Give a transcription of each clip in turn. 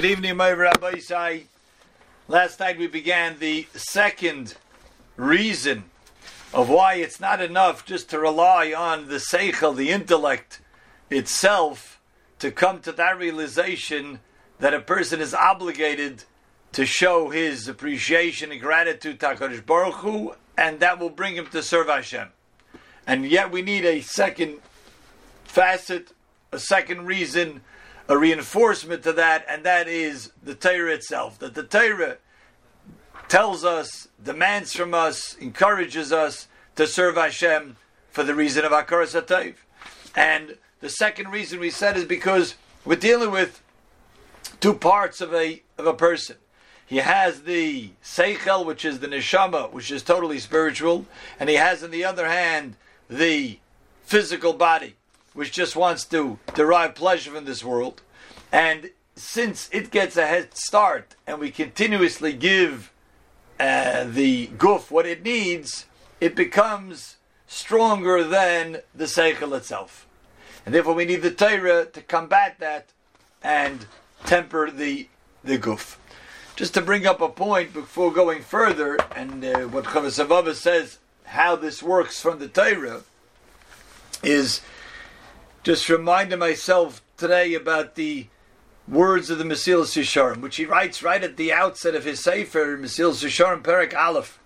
Good evening, my Rabbosai. Last night we began the second reason of why it's not enough just to rely on the seichel, the intellect itself, to come to that realization that a person is obligated to show his appreciation and gratitude to HaKadosh Baruch Hu, and that will bring him to serve Hashem. And yet we need a second facet, a second reason, a reinforcement to that, and that is the Torah itself. That the Torah tells us, demands from us, encourages us to serve Hashem for the reason of Hakaras Hatayv. And the second reason we said is because we're dealing with two parts of a of a person. He has the seichel, which is the neshama, which is totally spiritual, and he has, on the other hand, the physical body, which just wants to derive pleasure from this world. And since it gets a head start and we continuously give uh, the guf what it needs, it becomes stronger than the seichel itself. And therefore we need the Torah to combat that and temper the, the guf. Just to bring up a point before going further, and uh, what Chavasavava says, how this works from the Torah, is just reminding myself today about the words of the Mesilas Yesharim, which he writes right at the outset of his Sefer, Mesilas Yesharim Perek Aleph,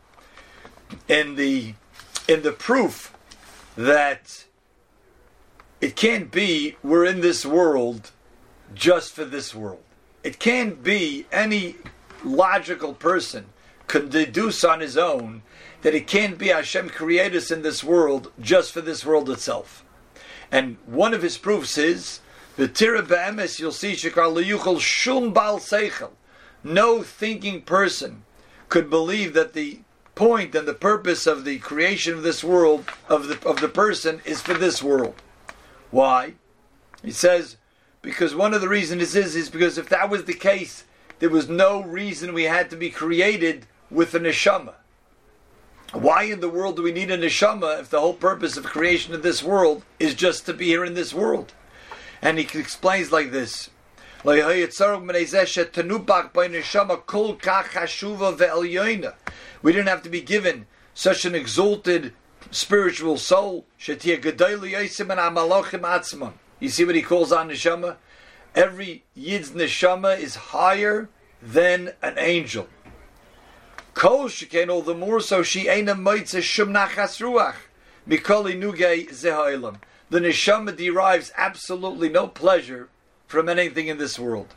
in the in the proof that it can't be we're in this world just for this world. It can't be any logical person could deduce on his own that it can't be Hashem create us in this world just for this world itself. And one of his proofs is the Tira Be'emes, you'll see Shekar Liyuchel Shum Bal Seichel. No thinking person could believe that the point and the purpose of the creation of this world, of the, of the person, is for this world. Why? He says, because one of the reasons is, is because if that was the case, there was no reason we had to be created with a neshama. Why in the world do we need a neshama if the whole purpose of creation of this world is just to be here in this world? And he explains like this. We didn't have to be given such an exalted spiritual soul. You see what he calls on neshama? Every yid's neshama is higher than an angel. Kol shekain all the more so she ain't mitzvah shum nachas ruach mikoli nuge zehailam. The neshama derives absolutely no pleasure from anything in this world.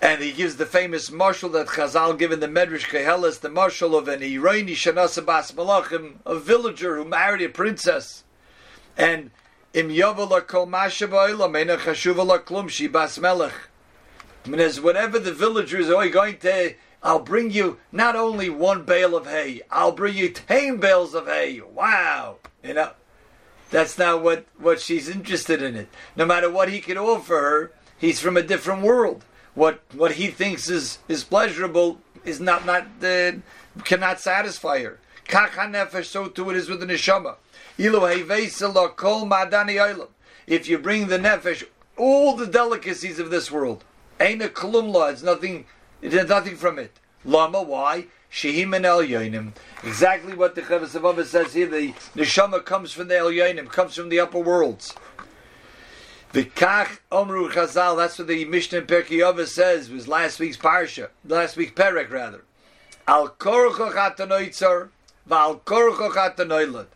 And he gives the famous mashal that Chazal given the Medrash Koheles, the mashal of an Irani Shanasa Bas Malachim, a villager who married a princess. And Im Yovala Kol Mashabayla Mena Chashuvala Klumshi Bas Melech. Means whatever the villagers are going to, I'll bring you not only one bale of hay, I'll bring you ten bales of hay. Wow, you know, that's not what what she's interested in it. No matter what he can offer her, he's from a different world. What what he thinks is is pleasurable is not not uh, cannot satisfy her. Nefesh, so too it is with the neshama. If you bring the nefesh, all the delicacies of this world, ain't a kolumla. It's nothing. There's nothing from it. Lama, why? Shehim and El Yoinim. Exactly what the Chavasavava says here. The neshama comes from the El Yoinim, comes from the upper worlds. The Kach Omru Chazal. That's what the Mishnah Perkei says. Was last week's parsha, last week's perek rather. Al korcho chatanoitzar, val korcho chatanoilad.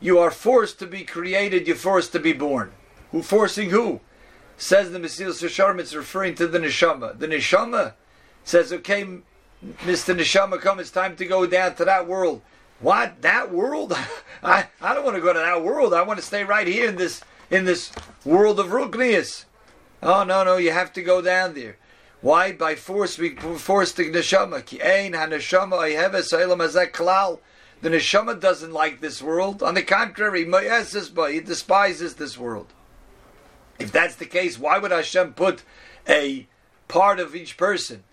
You are forced to be created. You're forced to be born. Who forcing who? Says the Mesilas Yesharim. It's referring to the neshama. The neshama says, "Okay, Mister Neshama, come. It's time to go down to that world." What that world? I, I don't want to go to that world. I want to stay right here in this in this world of ruchniyus. Oh no no, you have to go down there. Why? By force we force the neshama. Ki ein haneshama. The neshama doesn't like this world. On the contrary, he despises this world. If that's the case, why would Hashem put a part of each person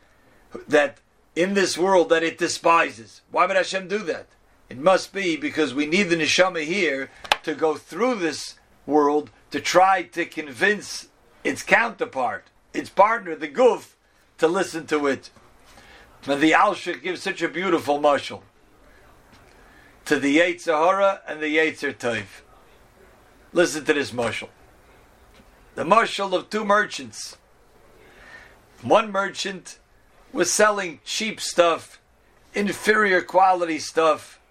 that in this world that it despises? Why would Hashem do that? It must be because we need the neshama here to go through this world to try to convince its counterpart, its partner, the guf, to listen to it. And the Alshich gives such a beautiful mushal to the Yetzer Hara and the Yetzer Tov. Listen to this mushal. The mashal of two merchants. One merchant was selling cheap stuff, inferior quality stuff,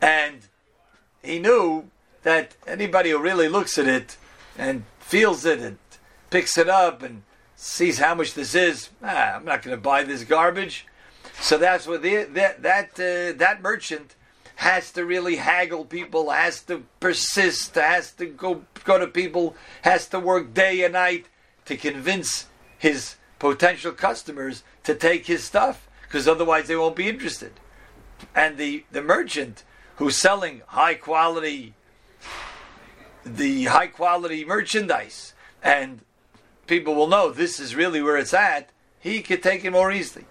and he knew that anybody who really looks at it and feels it and picks it up and sees how much this is, ah, I'm not going to buy this garbage. So that's what the, that that uh, that merchant has to really haggle people, has to persist, has to go go to people, has to work day and night to convince his potential customers to take his stuff because otherwise they won't be interested. And the the merchant who's selling high quality the high quality merchandise and people will know this is really where it's at, he could take it more easily.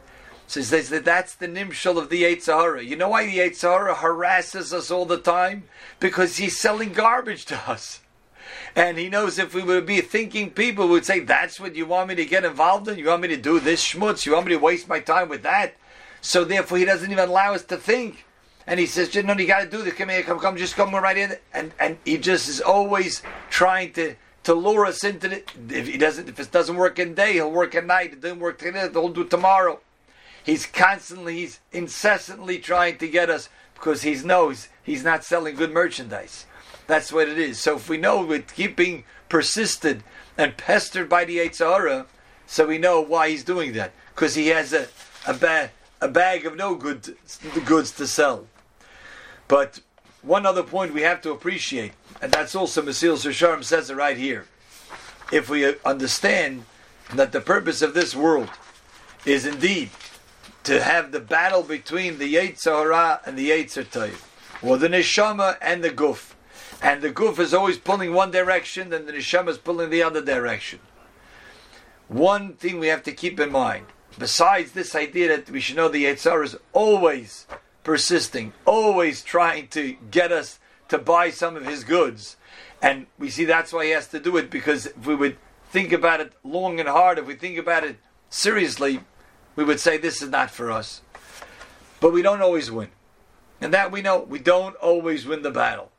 So says that that's the nimshal of the Yetzer Hara. You know why the Yetzer Hara harasses us all the time? Because he's selling garbage to us. And he knows if we would be thinking people would say, That's what you want me to get involved in? You want me to do this schmutz? You want me to waste my time with that? So therefore he doesn't even allow us to think. And he says, no, you got to do this. Come here, come, come, just come right in. And and he just is always trying to to lure us into it. If he doesn't, if it doesn't work in day, he'll work at night. It doesn't work today, he'll do it tomorrow. He's constantly, he's incessantly trying to get us because he knows he's not selling good merchandise. That's what it is. So if we know we keep being persisted and pestered by the Yetzer Hara, so we know why he's doing that because he has a a bag a bag of no good goods to sell. But one other point we have to appreciate, and that's also Mesilas Yesharim says it right here. If we understand that the purpose of this world is indeed to have the battle between the Yetzer Hara and the Yetzir or the Neshama and the Guf. And the Guf is always pulling one direction, and the Neshama is pulling the other direction. One thing we have to keep in mind, besides this idea that we should know the Yetzer Hara is always persisting, always trying to get us to buy some of his goods. And we see that's why he has to do it, because if we would think about it long and hard, if we think about it seriously, we would say this is not for us. But we don't always win. And that we know, we don't always win the battle.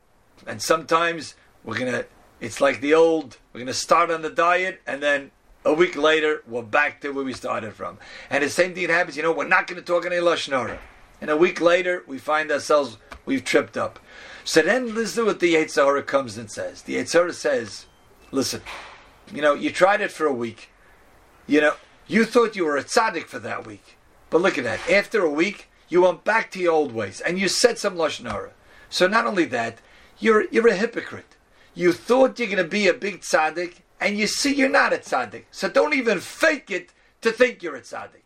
And sometimes we're going to, it's like the old, we're going to start on the diet and then a week later we're back to where we started from. And the same thing happens, you know, we're not going to talk any Lashon and a week later, we find ourselves, we've tripped up. So then listen to what the Yetzer Hara comes and says. The Yetzer Hara says, listen, you know, you tried it for a week. You know, you thought you were a tzaddik for that week. But look at that. After a week, you went back to your old ways and you said some Lashon So not only that, you're, you're a hypocrite. You thought you're going to be a big tzaddik and you see you're not a tzaddik. So don't even fake it to think you're a tzaddik.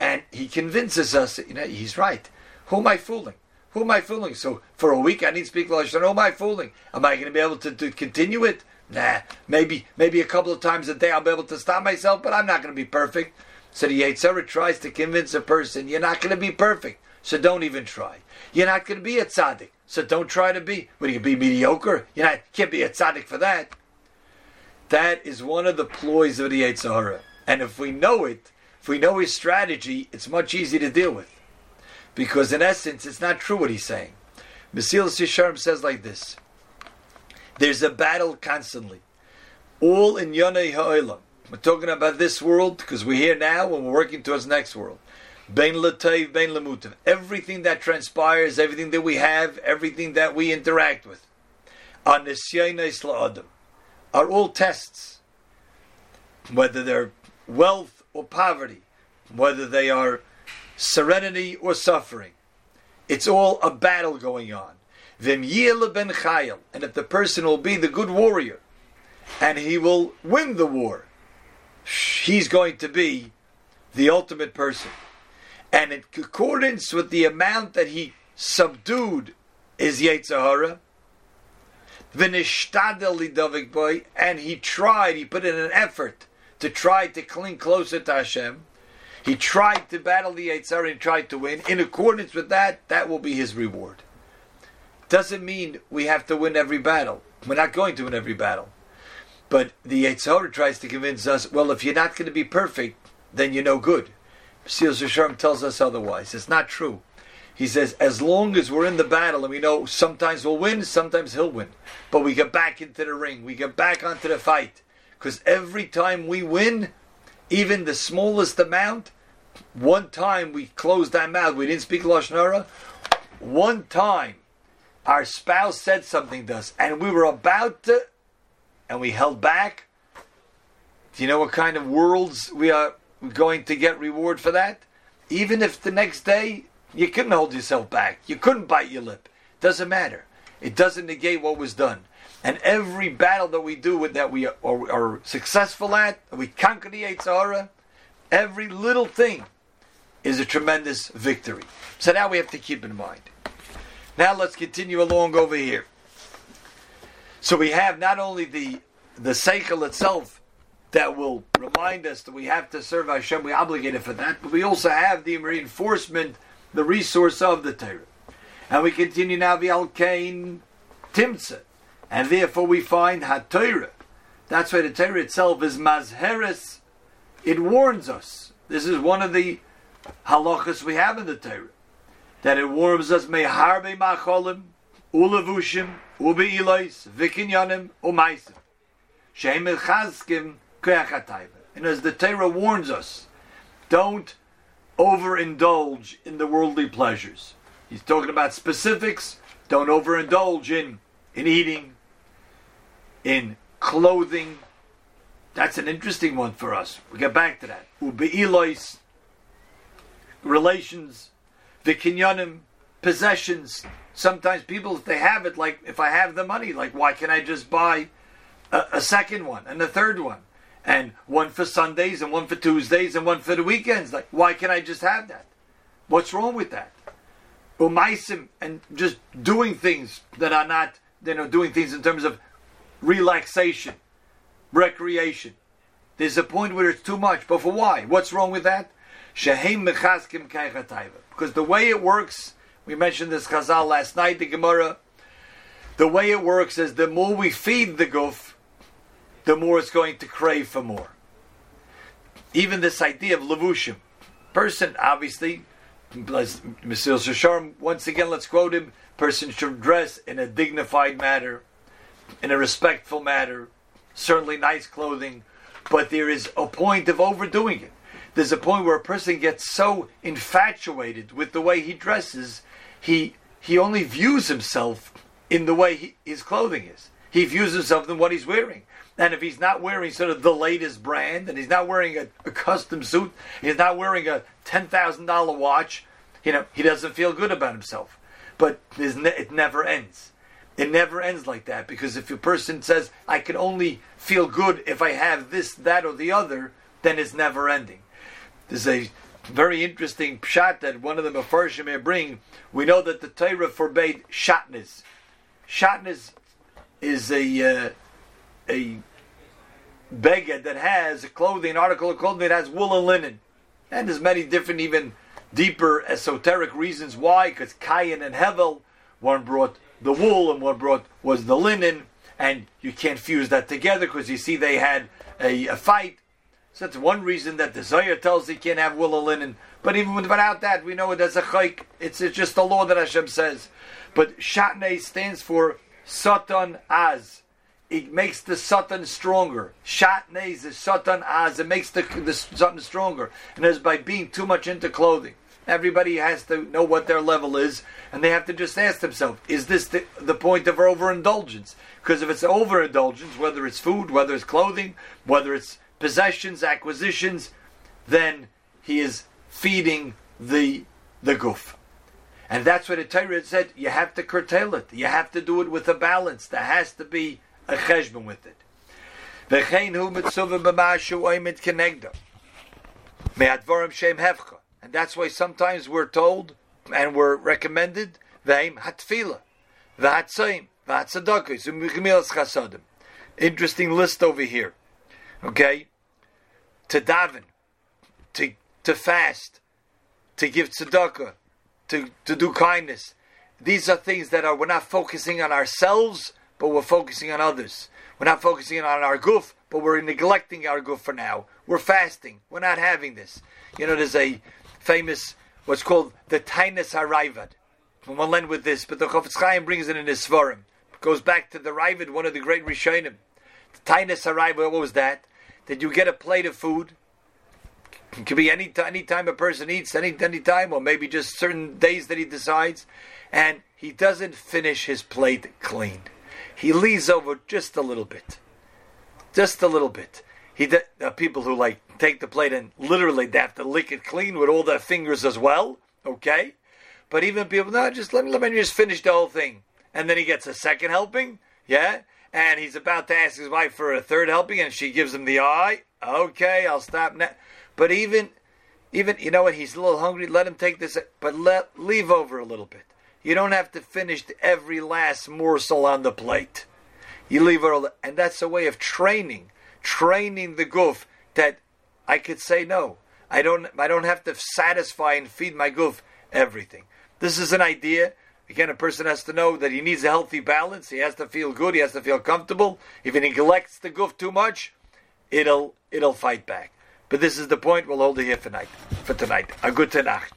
And he convinces us, you know, he's right. Who am I fooling? Who am I fooling? So for a week I need to speak Lashon. Who am I fooling? Am I going to be able to, to continue it? Nah. Maybe maybe a couple of times a day I'll be able to stop myself, but I'm not going to be perfect. So the Yetzer Hara tries to convince a person, you're not going to be perfect, so don't even try. You're not going to be a tzaddik, so don't try to be. What, you be mediocre? You can't be a tzaddik for that. That is one of the ploys of the Yetzer Hara. And if we know it, if we know his strategy, it's much easier to deal with. Because in essence, it's not true what he's saying. Mesilas Yesharim says like this There's a battle constantly. All in Yonei Ha'olam. We're talking about this world because we're here now and we're working towards next world. Bein Latayv, Bein Lamutav. Everything that transpires, everything that we have, everything that we interact with. Are all tests. Whether they're wealth or poverty, whether they are serenity or suffering. It's all a battle going on. Ben chayil, and if the person will be the good warrior, and he will win the war, he's going to be the ultimate person. And in accordance with the amount that he subdued his Yetzer Hara, and he tried, he put in an effort to try to cling closer to Hashem. He tried to battle the Yitzhar and tried to win. In accordance with that, that will be his reward. Doesn't mean we have to win every battle. We're not going to win every battle. But the Yitzhak tries to convince us, well, if you're not going to be perfect, then you're no good. Seals Sharm tells us otherwise. It's not true. He says, as long as we're in the battle and we know sometimes we'll win, sometimes he'll win, but we get back into the ring, we get back onto the fight. Because every time we win, even the smallest amount, one time we closed our mouth, we didn't speak Lashon Hara, one time our spouse said something to us and we were about to, and we held back. Do you know what kind of worlds we are going to get reward for that? Even if the next day you couldn't hold yourself back, you couldn't bite your lip. Doesn't matter. It doesn't negate what was done. And every battle that we do with that we are, are successful at, we conquer the Yetzer Hara, every little thing is a tremendous victory. So now we have to keep in mind. Now let's continue along over here. So we have not only the the seichel itself that will remind us that we have to serve Hashem, we are obligated for that, but we also have the reinforcement, the resource of the Torah. And we continue now the Alkain Timtza. And therefore we find HaTorah. That's why the Torah itself is Mazheres. It warns us. This is one of the halachas we have in the Torah that it warms us meharbe macholim ulavushim ubeilois vikinyanim umaisim sheim chazkim kreachatayva. And as the Torah warns us, don't overindulge in the worldly pleasures. He's talking about specifics. Don't overindulge in in eating, in clothing. That's an interesting one for us. We'll get back to that. Ubeilois, relations the kinyanim, possessions. Sometimes people, if they have it, like if I have the money, like why can't I just buy a, a second one and a third one? And one for Sundays and one for Tuesdays and one for the weekends. Like, why can't I just have that? What's wrong with that? Umaisim and just doing things that are not, you know, doing things in terms of relaxation, recreation. There's a point where it's too much, but for why? What's wrong with that? Shehem because the way it works, we mentioned this Chazal last night, the Gemara. The way it works is the more we feed the guf, the more it's going to crave for more. Even this idea of levushim, person obviously, Mesilas Yesharim, once again, let's quote him: person should dress in a dignified manner, in a respectful manner, certainly nice clothing, but there is a point of overdoing it there's a point where a person gets so infatuated with the way he dresses, he he only views himself in the way he, his clothing is. He views himself in what he's wearing. And if he's not wearing sort of the latest brand, and he's not wearing a, a custom suit, he's not wearing a ten thousand dollar watch, you know, he doesn't feel good about himself. But ne- it never ends. It never ends like that because if a person says, "I can only feel good if I have this, that, or the other," then it's never ending. There's a very interesting pshat that one of the Mefarshim may bring. We know that the Torah forbade shatnez. Shatnez is a uh, a beged that has a clothing article of clothing that has wool and linen, and there's many different, even deeper esoteric reasons why. Because Cain and Hevel, one brought the wool and one brought was the linen, and you can't fuse that together because you see they had a, a fight. So that's one reason that the Zohar tells he can't have wool or linen. But even without that, we know it as a chayk. It's, it's just the law that Hashem says. But Shatnei stands for Satan Az. It makes the Satan stronger. Shatnei is the Satan Az. It makes the, the Satan stronger. And it's by being too much into clothing. Everybody has to know what their level is, and they have to just ask themselves, is this the, the point of overindulgence? Because if it's overindulgence, whether it's food, whether it's clothing, whether it's possessions, acquisitions, then he is feeding the the guf. And that's what the Torah said, you have to curtail it. You have to do it with a balance. There has to be a cheshbon with it. And that's why sometimes we're told and we're recommended Interesting list over here. Okay? To daven, to, to fast, to give tzedakah, to, to do kindness. These are things that are, we're not focusing on ourselves, but we're focusing on others. We're not focusing on our guf, but we're neglecting our guf for now. We're fasting. We're not having this. You know, there's a famous what's called the Tainus Haraivad. We'll end with this, but the Chofetz Chaim brings it in his Svarim. Goes back to the Raivad, one of the great Rishonim. Tainus Haraivad, what was that? That you get a plate of food. It could be any, any time a person eats, any, any time, or maybe just certain days that he decides, and he doesn't finish his plate clean. He leaves over just a little bit. Just a little bit. He are people who like take the plate and literally they have to lick it clean with all their fingers as well. Okay, but even people, no, just let me let me just finish the whole thing, and then he gets a second helping. Yeah, and he's about to ask his wife for a third helping, and she gives him the eye. Okay, I'll stop now. But even, even you know what? He's a little hungry. Let him take this, but let leave over a little bit. You don't have to finish every last morsel on the plate. You leave it, and that's a way of training, training the guf that I could say no. I don't. I don't have to satisfy and feed my guf everything. This is an idea. Again, a person has to know that he needs a healthy balance. He has to feel good. He has to feel comfortable. If he neglects the guf too much, it'll it'll fight back. But this is the point. We'll hold it here for tonight. For tonight, a good tonight.